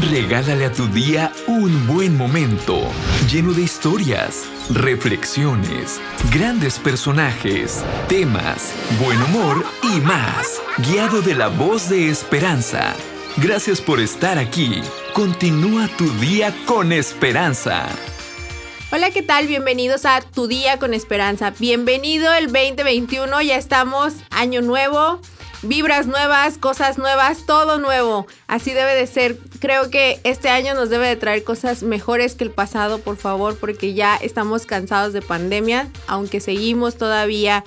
Regálale a tu día un buen momento, lleno de historias, reflexiones, grandes personajes, temas, buen humor y más, guiado de la voz de esperanza. Gracias por estar aquí. Continúa tu día con esperanza. Hola, ¿qué tal? Bienvenidos a Tu Día con Esperanza. Bienvenido el 2021, ya estamos, año nuevo, vibras nuevas, cosas nuevas, todo nuevo. Así debe de ser. Creo que este año nos debe de traer cosas mejores que el pasado, por favor, porque ya estamos cansados de pandemia, aunque seguimos todavía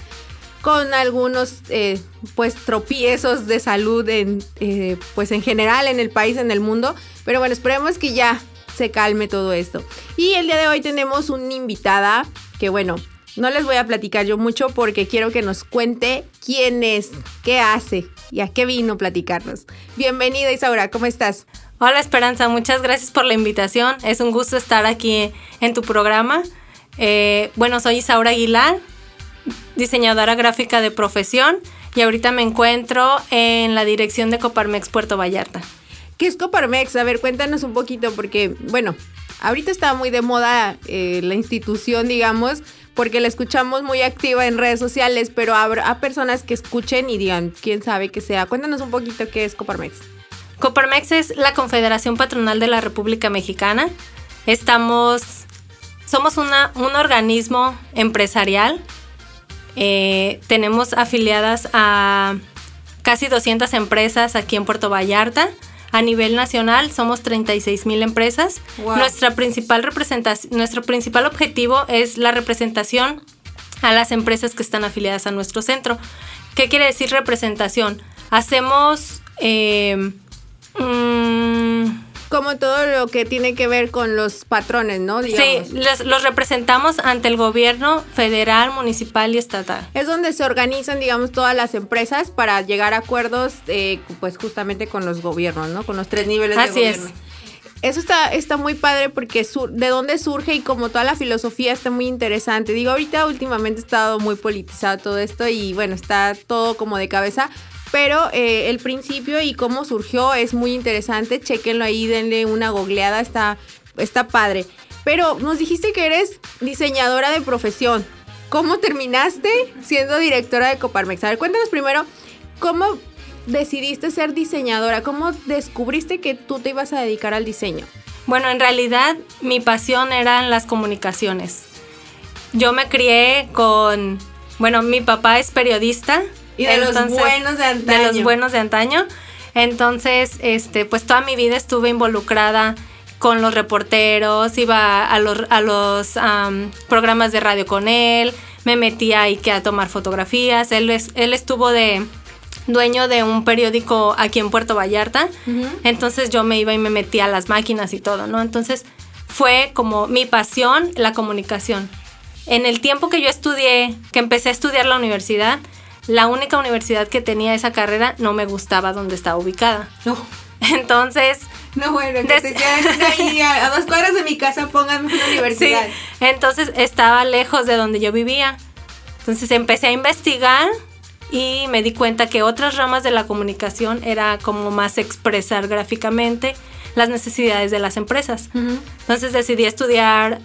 con algunos eh, pues tropiezos de salud en eh, pues en general en el país, en el mundo. Pero bueno, esperemos que ya se calme todo esto. Y el día de hoy tenemos una invitada que bueno, no les voy a platicar yo mucho porque quiero que nos cuente quién es, qué hace y a qué vino platicarnos. Bienvenida Isaura, ¿cómo estás? Hola Esperanza, muchas gracias por la invitación. Es un gusto estar aquí en tu programa. Eh, bueno, soy Isaura Aguilar, diseñadora gráfica de profesión y ahorita me encuentro en la dirección de Coparmex Puerto Vallarta. ¿Qué es Coparmex? A ver, cuéntanos un poquito, porque, bueno, ahorita está muy de moda eh, la institución, digamos, porque la escuchamos muy activa en redes sociales, pero habrá personas que escuchen y digan, quién sabe qué sea. Cuéntanos un poquito qué es Coparmex. Coparmex es la Confederación Patronal de la República Mexicana. Estamos, somos una, un organismo empresarial. Eh, tenemos afiliadas a casi 200 empresas aquí en Puerto Vallarta. A nivel nacional somos 36 mil empresas. Nuestra principal representación, nuestro principal objetivo es la representación a las empresas que están afiliadas a nuestro centro. ¿Qué quiere decir representación? Hacemos eh, mm, como todo lo que tiene que ver con los patrones, ¿no? Sí, los, representamos ante el gobierno federal, municipal y estatal. Es donde se organizan, digamos, todas las empresas para llegar a acuerdos, eh, pues justamente con los gobiernos, ¿no? Con los tres niveles de gobierno. Así es. Eso está, está muy padre porque de dónde surge y como toda la filosofía está muy interesante. Digo, ahorita últimamente ha estado muy politizado todo esto y bueno, está todo como de cabeza, pero eh, el principio y cómo surgió es muy interesante. Chequenlo ahí, denle una googleada, está, está padre. Pero nos dijiste que eres diseñadora de profesión. ¿Cómo terminaste siendo directora de Coparmex? A ver, cuéntanos primero cómo decidiste ser diseñadora. ¿Cómo descubriste que tú te ibas a dedicar al diseño? Bueno, en realidad mi pasión eran las comunicaciones. Yo me crié con, bueno, mi papá es periodista, y de los buenos de antaño. De los buenos de antaño. Entonces, este, pues toda mi vida estuve involucrada con los reporteros, iba a los, a los programas de radio con él, me metía ahí que a tomar fotografías. Él, él estuvo de dueño de un periódico aquí en Puerto Vallarta. Entonces yo me iba y me metía a las máquinas y todo, ¿no? Entonces fue como mi pasión la comunicación. En el tiempo que yo estudié, que empecé a estudiar la universidad, la única universidad que tenía esa carrera no me gustaba donde estaba ubicada. No. Entonces... No, bueno, que te ahí a, dos cuadras de mi casa, pónganme una universidad. Sí, entonces estaba lejos de donde yo vivía. Entonces empecé a investigar y me di cuenta que otras ramas de la comunicación era como más expresar gráficamente las necesidades de las empresas. Entonces decidí estudiar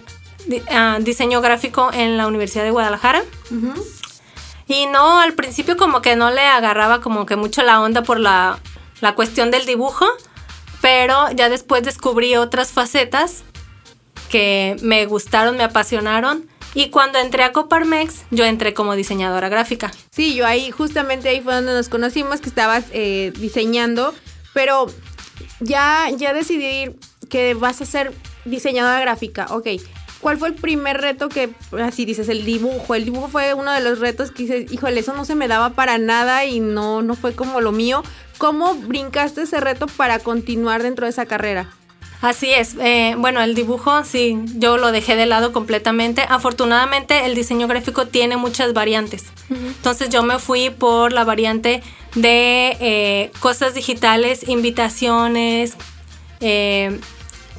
ah, diseño gráfico en la Universidad de Guadalajara. Y no, al principio como que no le agarraba como que mucho la onda por la, cuestión del dibujo, pero ya después descubrí otras facetas que me gustaron, me apasionaron. Y cuando entré a Coparmex, yo entré como diseñadora gráfica. Sí, yo ahí, justamente ahí fue donde nos conocimos, que estabas eh, diseñando, pero ya, ya decidí que vas a ser diseñadora gráfica. Ok, ¿Cuál fue el primer reto que, así dices, el dibujo? El dibujo fue uno de los retos que dices, híjole, eso no se me daba para nada y no, no fue como lo mío. ¿Cómo brincaste ese reto para continuar dentro de esa carrera? Así es. Eh, bueno, el dibujo sí, yo lo dejé de lado completamente. Afortunadamente el diseño gráfico tiene muchas variantes. Entonces yo me fui por la variante de eh, cosas digitales, invitaciones, eh,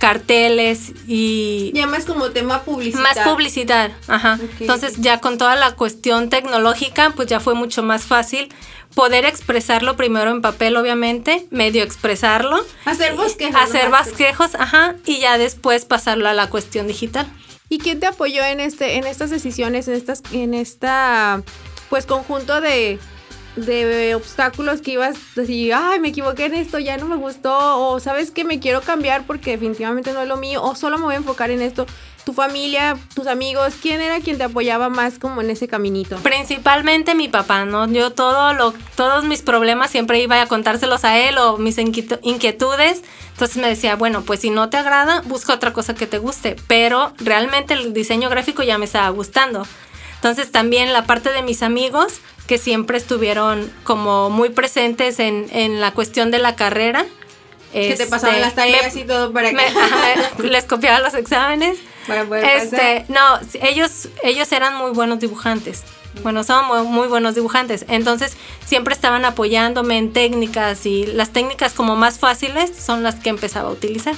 carteles y... Ya más como tema publicidad. Más publicidad, ajá. Entonces ya con toda la cuestión tecnológica, pues ya fue mucho más fácil poder expresarlo primero en papel, obviamente, medio expresarlo. Hacer bosquejos. Hacer bosquejos, ajá, y ya después pasarlo a la cuestión digital. ¿Y quién te apoyó en este, en estas decisiones, en estas, en esta pues conjunto de, de obstáculos que ibas a decir, ay, me equivoqué en esto, ya no me gustó, o sabes que me quiero cambiar porque definitivamente no es lo mío, o solo me voy a enfocar en esto? ¿Tu familia, tus amigos, quién era quien te apoyaba más como en ese caminito? Principalmente mi papá, ¿no? Yo todo lo, todos mis problemas siempre iba a contárselos a él o mis inquietu- inquietudes. Entonces me decía, bueno, pues si no te agrada, busca otra cosa que te guste. Pero realmente el diseño gráfico ya me estaba gustando. Entonces también la parte de mis amigos, que siempre estuvieron como muy presentes en, en la cuestión de la carrera. que te Este, pasaban las tareas me- y todo para que... me- les copiaba los exámenes. Para poder pasar. Este, no, ellos, ellos eran muy buenos dibujantes. Bueno, son muy, muy buenos dibujantes. Entonces, siempre estaban apoyándome en técnicas y las técnicas como más fáciles son las que empezaba a utilizar.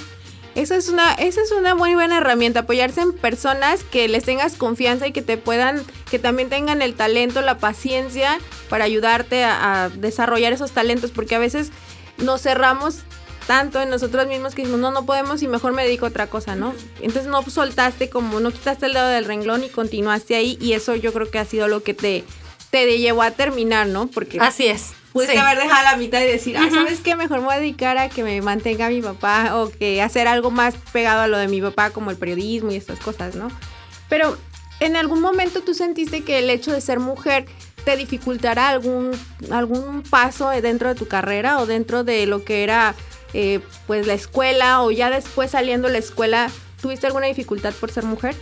Esa es una, esa es una muy buena herramienta, apoyarse en personas que les tengas confianza y que te puedan, que también tengan el talento, la paciencia para ayudarte a, a desarrollar esos talentos, porque a veces nos cerramos tanto en nosotros mismos que decimos, no, no podemos y mejor me dedico a otra cosa, ¿no? Entonces no soltaste como, no quitaste el dedo del renglón y continuaste ahí y eso yo creo que ha sido lo que te, te llevó a terminar, ¿no? Porque Así es. Pudiste sí. haber dejado la mitad y decir, ah. ¿sabes qué? Mejor me voy a dedicar a que me mantenga mi papá o que hacer algo más pegado a lo de mi papá, como el periodismo y estas cosas, ¿no? Pero, ¿en algún momento tú sentiste que el hecho de ser mujer te dificultará algún, algún paso dentro de tu carrera o dentro de lo que era, eh, pues, la escuela o ya después saliendo de la escuela? ¿Tuviste alguna dificultad por ser mujer?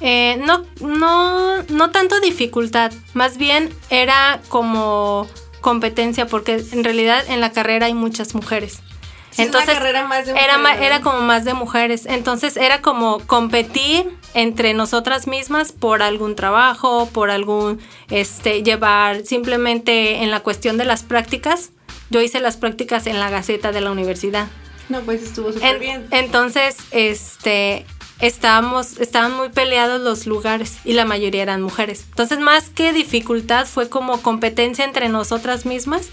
Eh, no, no, no tanto dificultad, más bien era como competencia, porque en realidad en la carrera hay muchas mujeres. Sí, es una carrera más de era, mujeres, era como más de mujeres. Entonces era como competir entre nosotras mismas por algún trabajo, por algún, este, llevar simplemente en la cuestión de las prácticas. Yo hice las prácticas en la Gaceta de la universidad. No, pues estuvo súper En- bien. Entonces, este, estábamos, estaban muy peleados los lugares y la mayoría eran mujeres. Entonces, más que dificultad, fue como competencia entre nosotras mismas,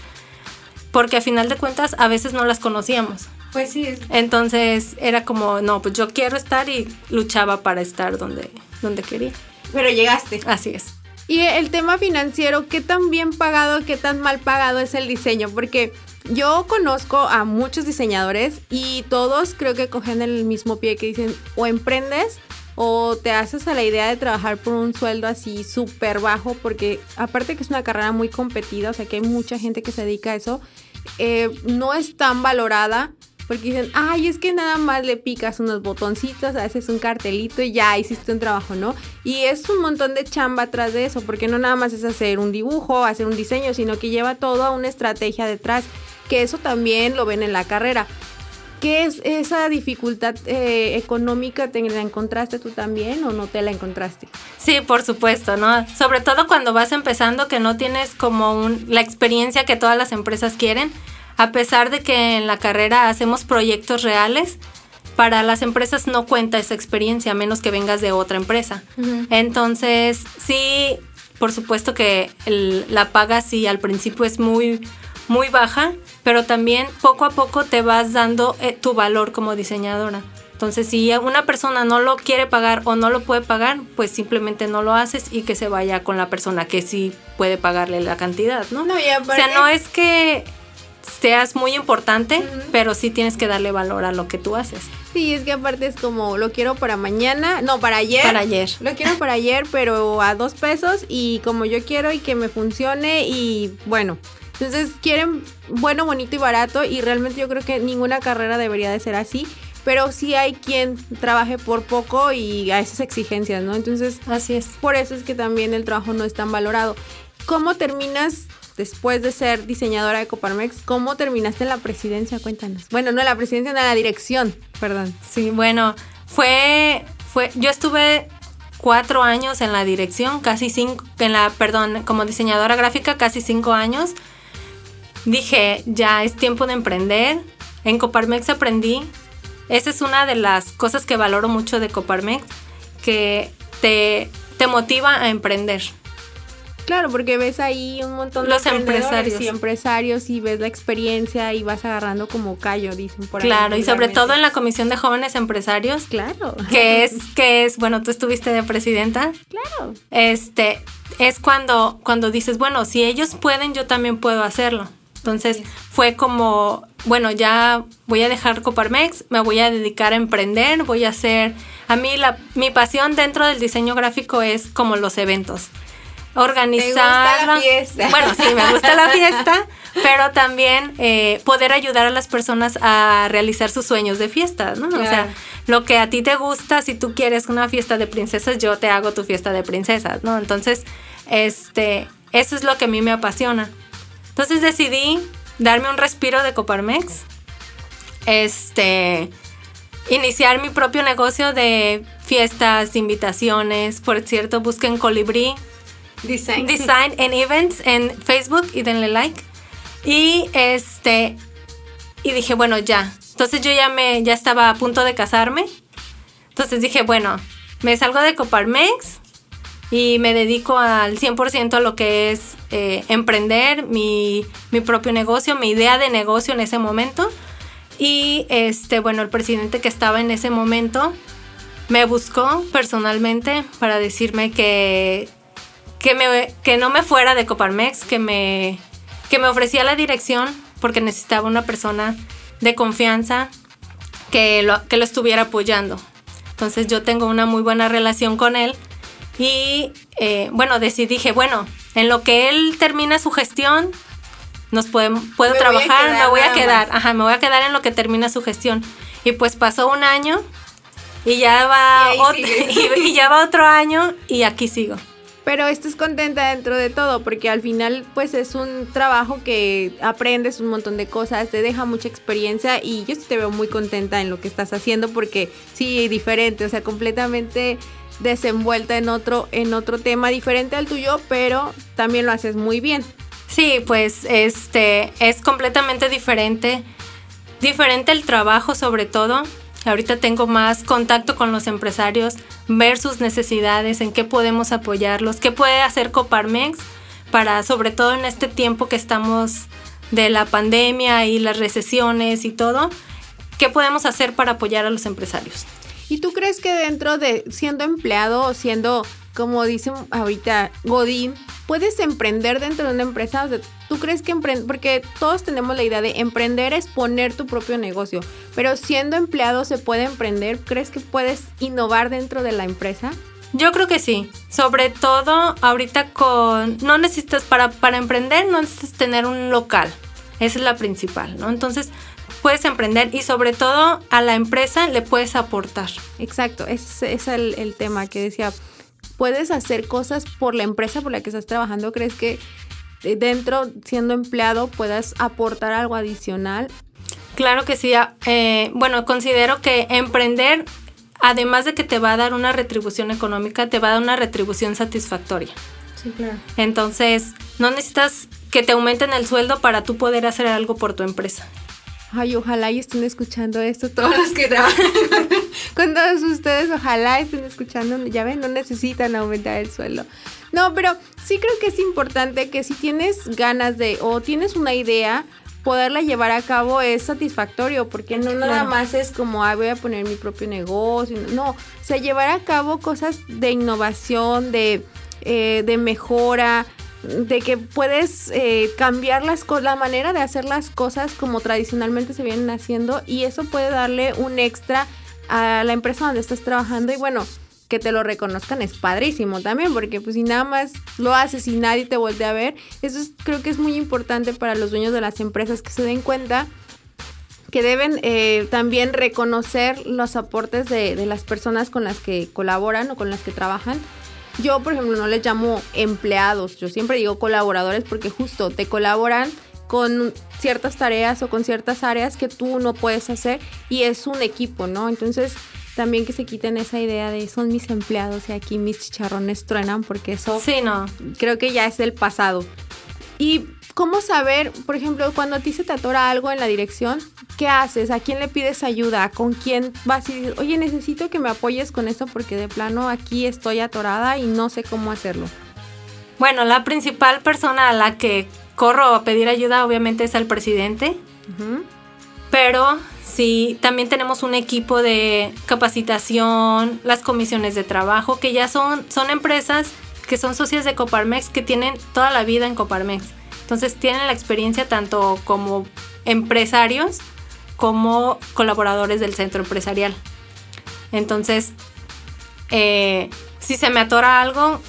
porque a final de cuentas a veces no las conocíamos. Pues sí, es- Entonces, era como, no, pues yo quiero estar y luchaba para estar donde, donde quería. pero llegaste. Así es. Y el tema financiero, ¿qué tan bien pagado, qué tan mal pagado es el diseño? Porque yo conozco a muchos diseñadores y todos creo que cogen el mismo pie que dicen o emprendes o te haces a la idea de trabajar por un sueldo así súper bajo porque aparte que es una carrera muy competida, o sea que hay mucha gente que se dedica a eso, eh, no es tan valorada porque dicen, ay, es que nada más le picas unos botoncitos, haces un cartelito y ya hiciste un trabajo, ¿no? Y es un montón de chamba atrás de eso, porque no nada más es hacer un dibujo, hacer un diseño, sino que lleva toda una estrategia detrás, que eso también lo ven en la carrera. ¿Qué es esa dificultad eh, económica? ¿Te la encontraste tú también o no te la encontraste? Sí, por supuesto, ¿no? Sobre todo cuando vas empezando que no tienes como la experiencia que todas las empresas quieren, a pesar de que en la carrera hacemos proyectos reales, para las empresas no cuenta esa experiencia, a menos que vengas de otra empresa. Entonces, sí, por supuesto que el- la paga sí al principio es muy, muy baja, pero también poco a poco te vas dando eh, tu valor como diseñadora. Entonces, si una persona no lo quiere pagar o no lo puede pagar, pues simplemente no lo haces y que se vaya con la persona que sí puede pagarle la cantidad, ¿no? No, y o aparte- sea, no es que seas muy importante, pero sí tienes que darle valor a lo que tú haces. Sí, es que aparte es como, lo quiero para mañana, no, para ayer. Para ayer. Lo quiero para ayer, pero a dos pesos y como yo quiero y que me funcione y bueno. Entonces quieren bueno, bonito y barato y realmente yo creo que ninguna carrera debería de ser así. Pero sí hay quien trabaje por poco y a esas exigencias, ¿no? Entonces Así es. por eso es que también el trabajo no es tan valorado. ¿Cómo terminas después de ser diseñadora de Coparmex? ¿Cómo terminaste en la presidencia? Cuéntanos. Bueno, no en la presidencia, en la dirección, perdón. Sí, bueno, fue, fue, yo estuve cuatro años en la dirección, casi cinco, en la, perdón, como diseñadora gráfica, casi cinco años. Dije, ya es tiempo de emprender. En Coparmex aprendí esa es una de las cosas que valoro mucho de Coparmex, que te, te motiva a emprender. Claro, porque ves ahí un montón de empresarios. y empresarios y ves la experiencia y vas agarrando como callo, dicen por ahí. Claro, y sobre todo en la Comisión de Jóvenes Empresarios, Claro. que es, que es, bueno, tú estuviste de presidenta, Claro. este, es cuando, cuando dices, bueno, si ellos pueden, yo también puedo hacerlo. Entonces fue como, bueno, ya voy a dejar Coparmex, me voy a dedicar a emprender, voy a hacer, a mí la, mi pasión dentro del diseño gráfico es como los eventos. Organizar. Te gusta la fiesta. Bueno, sí, me gusta la fiesta, pero también eh, poder ayudar a las personas a realizar sus sueños de fiesta, ¿no? O sea, lo que a ti te gusta, si tú quieres una fiesta de princesas, yo te hago tu fiesta de princesas, ¿no? Entonces, este, eso es lo que a mí me apasiona. Entonces decidí darme un respiro de Coparmex, este, iniciar mi propio negocio de fiestas, invitaciones. Por cierto, busquen Colibrí Design. Design and Events en Facebook y denle like. Y este y dije, bueno, ya. Entonces yo ya me ya estaba a punto de casarme. Entonces dije, bueno, me salgo de Coparmex y me dedico al 100% a lo que es eh, emprender mi, mi propio negocio, mi idea de negocio en ese momento. Y este, bueno, el presidente que estaba en ese momento me buscó personalmente para decirme que, que, me, que no me fuera de Coparmex, que me, que me ofrecía la dirección porque necesitaba una persona de confianza que lo, que lo estuviera apoyando. Entonces yo tengo una muy buena relación con él y eh, bueno, decidí, dije, bueno, en lo que él termina su gestión, nos podemos, puedo Me voy trabajar, quedar me voy a quedar, ajá, me voy a quedar en lo que termina su gestión. Y pues pasó un año y ya va, Y y- y ya va otro año y aquí sigo. Pero estás contenta dentro de todo, porque al final, pues es un trabajo que aprendes un montón de cosas, te deja mucha experiencia y yo sí te veo muy contenta en lo que estás haciendo, porque sí, diferente, o sea, completamente desenvuelta en otro, en otro tema diferente al tuyo, pero también lo haces muy bien. Sí, pues este es completamente diferente. Diferente el trabajo sobre todo. Ahorita tengo más contacto con los empresarios, ver sus necesidades, en qué podemos apoyarlos, qué puede hacer Coparmex para, sobre todo en este tiempo que estamos de la pandemia y las recesiones y todo, qué podemos hacer para apoyar a los empresarios. ¿Y tú crees que dentro de siendo empleado o siendo, como dicen ahorita, Godín, puedes emprender dentro de una empresa? O sea, ¿tú crees que emprender? Porque todos tenemos la idea de emprender es poner tu propio negocio, pero siendo empleado se puede emprender. ¿Crees que puedes innovar dentro de la empresa? Yo creo que sí. Sobre todo ahorita con... No necesitas para, para emprender, no necesitas tener un local. Esa es la principal, ¿no? Entonces puedes emprender y sobre todo a la empresa le puedes aportar. Exacto, ese es el, el tema que decía. ¿Puedes hacer cosas por la empresa por la que estás trabajando? ¿Crees que eh, dentro, siendo empleado, puedas aportar algo adicional Claro que sí. ah, eh, bueno, considero que emprender, además de que te va a dar una retribución económica, te va a dar una retribución satisfactoria. Sí, claro. Entonces, no necesitas que te aumenten el sueldo para tú poder hacer algo por tu empresa. Ay, ojalá y estén escuchando esto todos los que trabajan con, todos ustedes. Ojalá estén escuchando. Ya ven, no necesitan aumentar el sueldo. No, pero sí creo que es importante que si tienes ganas de o tienes una idea, poderla llevar a cabo es satisfactorio, porque no nada más es como, ah, voy a poner mi propio negocio. No, o sea, llevar a cabo cosas de innovación, de, eh, de mejora, de que puedes eh, cambiar las la manera de hacer las cosas como tradicionalmente se vienen haciendo y eso puede darle un extra a la empresa donde estás trabajando y bueno, que te lo reconozcan es padrísimo también, porque pues si nada más lo haces y nadie te voltea a ver, eso es- creo que es muy importante para los dueños de las empresas que se den cuenta que deben eh, también reconocer los aportes de, de las personas con las que colaboran o con las que trabajan. Yo, por ejemplo, no les llamo empleados, yo siempre digo colaboradores porque justo te colaboran con ciertas tareas o con ciertas áreas que tú no puedes hacer y es un equipo, ¿no? Entonces, también que se quiten esa idea de son mis empleados y aquí mis chicharrones truenan porque eso Sí, no. creo que ya es del pasado. Y ¿cómo saber, por ejemplo, cuando a ti se te atora algo en la dirección, qué haces? ¿A quién le pides ayuda? ¿Con quién vas y dices, oye, necesito que me apoyes con esto porque de plano aquí estoy atorada y no sé cómo hacerlo? Bueno, la principal persona a la que corro a pedir ayuda obviamente es al presidente, pero sí, también tenemos un equipo de capacitación, las comisiones de trabajo, que ya son, son empresas que son socias de Coparmex que tienen toda la vida en Coparmex. Entonces tienen la experiencia tanto como empresarios como colaboradores del centro empresarial. Entonces, eh, si se me atora algo,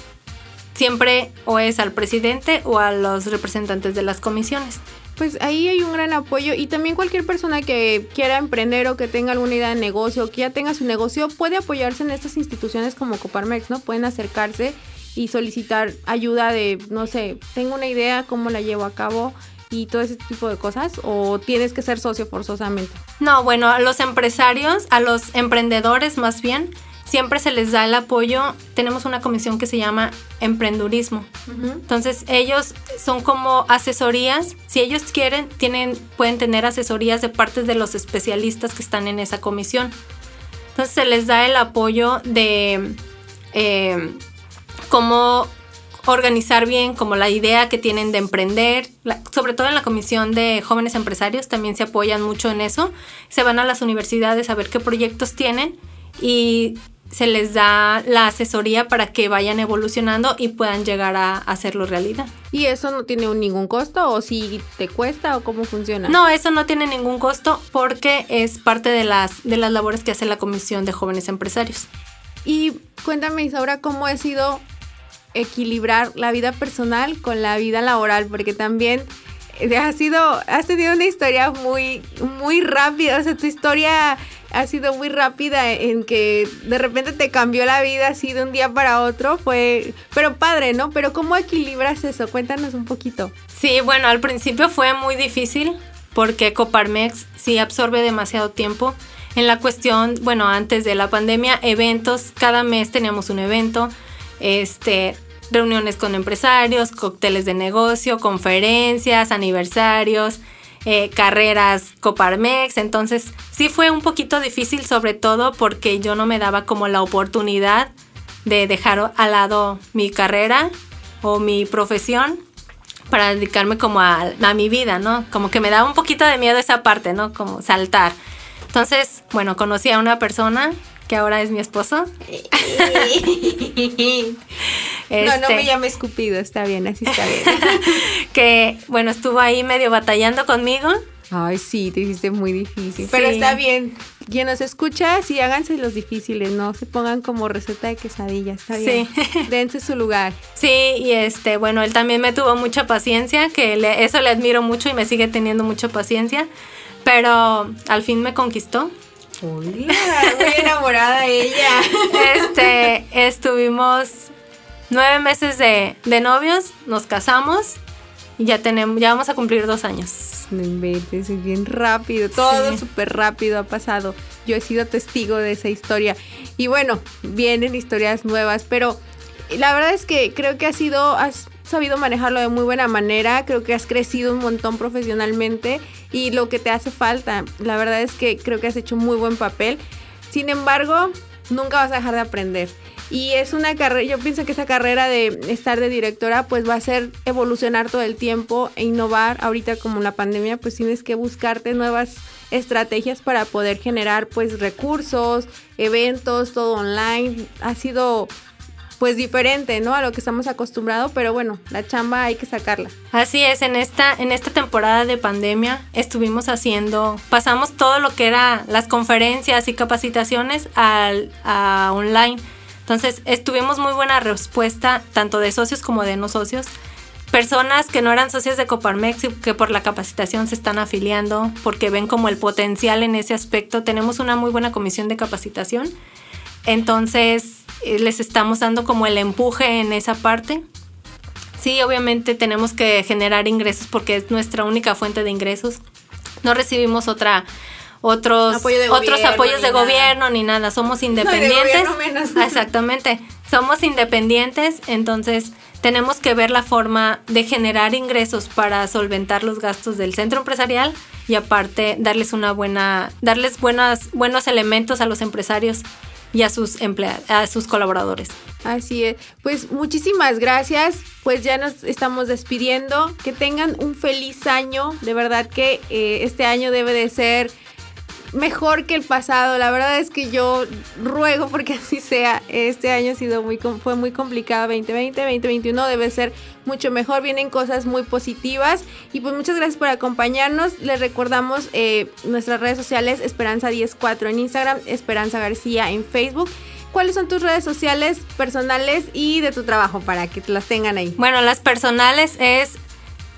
siempre o es al presidente o a los representantes de las comisiones. Pues ahí hay un gran apoyo y también cualquier persona que quiera emprender o que tenga alguna idea de negocio o que ya tenga su negocio puede apoyarse en estas instituciones como Coparmex, ¿no? Pueden acercarse y solicitar ayuda de, no sé, tengo una idea, cómo la llevo a cabo y todo ese tipo de cosas o tienes que ser socio forzosamente? No, bueno, a los empresarios, a los emprendedores más bien, siempre se les da el apoyo. Tenemos una comisión que se llama emprendurismo. Entonces, ellos son como asesorías. Si ellos quieren, tienen, pueden tener asesorías de parte de los especialistas que están en esa comisión. Entonces, se les da el apoyo de eh, cómo organizar bien como la idea que tienen de emprender, sobre todo en la comisión de jóvenes empresarios también se apoyan mucho en eso, se van a las universidades a ver qué proyectos tienen y se les da la asesoría para que vayan evolucionando y puedan llegar a hacerlo realidad. ¿Y eso no tiene ningún costo o si te cuesta o cómo funciona? No, eso no tiene ningún costo porque es parte de las, de las labores que hace la Comisión de Jóvenes Empresarios. Y cuéntame, Isaura, ¿cómo ha sido equilibrar la vida personal con la vida laboral? Porque también has sido, has tenido una historia muy, muy rápida. O sea, tu historia ha sido muy rápida en que de repente te cambió la vida así de un día para otro. Fue, pero padre, ¿no? Pero ¿cómo equilibras eso? Cuéntanos un poquito. Sí, bueno, al principio fue muy difícil porque Coparmex sí absorbe demasiado tiempo. En la cuestión, bueno, antes de la pandemia, eventos, cada mes teníamos un evento, este, reuniones con empresarios, cócteles de negocio, conferencias, aniversarios, eh, carreras Coparmex, entonces sí fue un poquito difícil sobre todo porque yo no me daba como la oportunidad de dejar al lado mi carrera o mi profesión para dedicarme como a, a, mi vida, ¿no? Como que me daba un poquito de miedo esa parte, ¿no? Como saltar. Entonces, bueno, conocí a una persona que ahora es mi esposo. No, no me este, llame escupido, está bien, así está bien. que, bueno, estuvo ahí medio batallando conmigo. Ay, sí, te hiciste muy difícil. Pero está bien. Quien nos escucha, sí, háganse los difíciles, no se pongan como receta de quesadilla, está bien. Sí. Dense su lugar. Sí, y este, bueno, él también me tuvo mucha paciencia, que eso le admiro mucho y me sigue teniendo mucha paciencia. Pero al fin me conquistó. Hola, muy enamorada ella. Este, estuvimos nueve meses de, novios, nos casamos y ya tenemos, ya vamos a cumplir dos años. No inventes, es bien rápido, todo súper rápido ha pasado. Yo he sido testigo de esa historia. Y bueno, vienen historias nuevas, pero la verdad es que creo que has sido, has sabido manejarlo de muy buena manera, creo que has crecido un montón profesionalmente y lo que te hace falta, la verdad es que creo que has hecho muy buen papel. Sin embargo, nunca vas a dejar de aprender. Y es una carrera, yo pienso que esa carrera de estar de directora pues va a ser evolucionar todo el tiempo e innovar. Ahorita como la pandemia pues tienes que buscarte nuevas estrategias para poder generar pues recursos, eventos, todo online. Ha sido pues diferente, ¿no? A lo que estamos acostumbrados, pero bueno, la chamba hay que sacarla. Así es, en esta, en esta temporada de pandemia estuvimos haciendo, pasamos todo lo que era las conferencias y capacitaciones al, a online entonces, tuvimos muy buena respuesta, tanto de socios como de no socios. Personas que no eran socios de Coparmex y que por la capacitación se están afiliando, porque ven como el potencial en ese aspecto. Tenemos una muy buena comisión de capacitación. Entonces, les estamos dando como el empuje en esa parte. Sí, obviamente tenemos que generar ingresos porque es nuestra única fuente de ingresos. No recibimos otra otros, otros apoyos de gobierno ni nada, somos independientes. No, Exactamente. somos independientes, entonces tenemos que ver la forma de generar ingresos para solventar los gastos del centro empresarial y aparte darles una buena, darles buenas, buenos elementos a los empresarios y a sus a sus colaboradores. Así es. Pues muchísimas gracias. Pues ya nos estamos despidiendo. Que tengan un feliz año. De verdad que eh, este año debe de ser mejor que el pasado. La verdad es que yo ruego porque así sea. Este año ha sido muy fue muy complicado 2020, 2021 debe ser mucho mejor. Vienen cosas muy positivas y pues muchas gracias por acompañarnos. Les recordamos eh, nuestras redes sociales Esperanza 104 en Instagram, Esperanza García en Facebook. ¿Cuáles son tus redes sociales personales y de tu trabajo para que las tengan ahí? Bueno, las personales es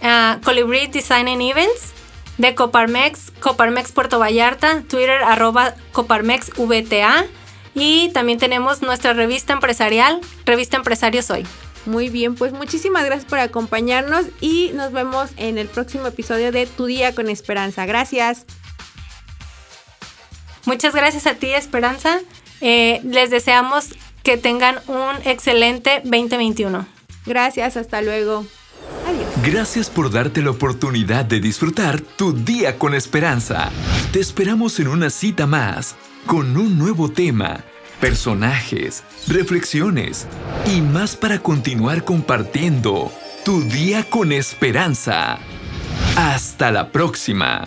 uh, Colibri Design and Events de Coparmex, Coparmex Puerto Vallarta, Twitter arroba Coparmex VTA y también tenemos nuestra revista empresarial, Revista Empresarios Hoy. Muy bien, pues muchísimas gracias por acompañarnos y nos vemos en el próximo episodio de Tu Día con Esperanza. Gracias. Muchas gracias a ti, Esperanza. Eh, les deseamos que tengan un excelente 2021. Gracias, hasta luego. Gracias por darte la oportunidad de disfrutar tu día con esperanza. Te esperamos en una cita más, con un nuevo tema, personajes, reflexiones y más para continuar compartiendo tu día con esperanza. Hasta la próxima.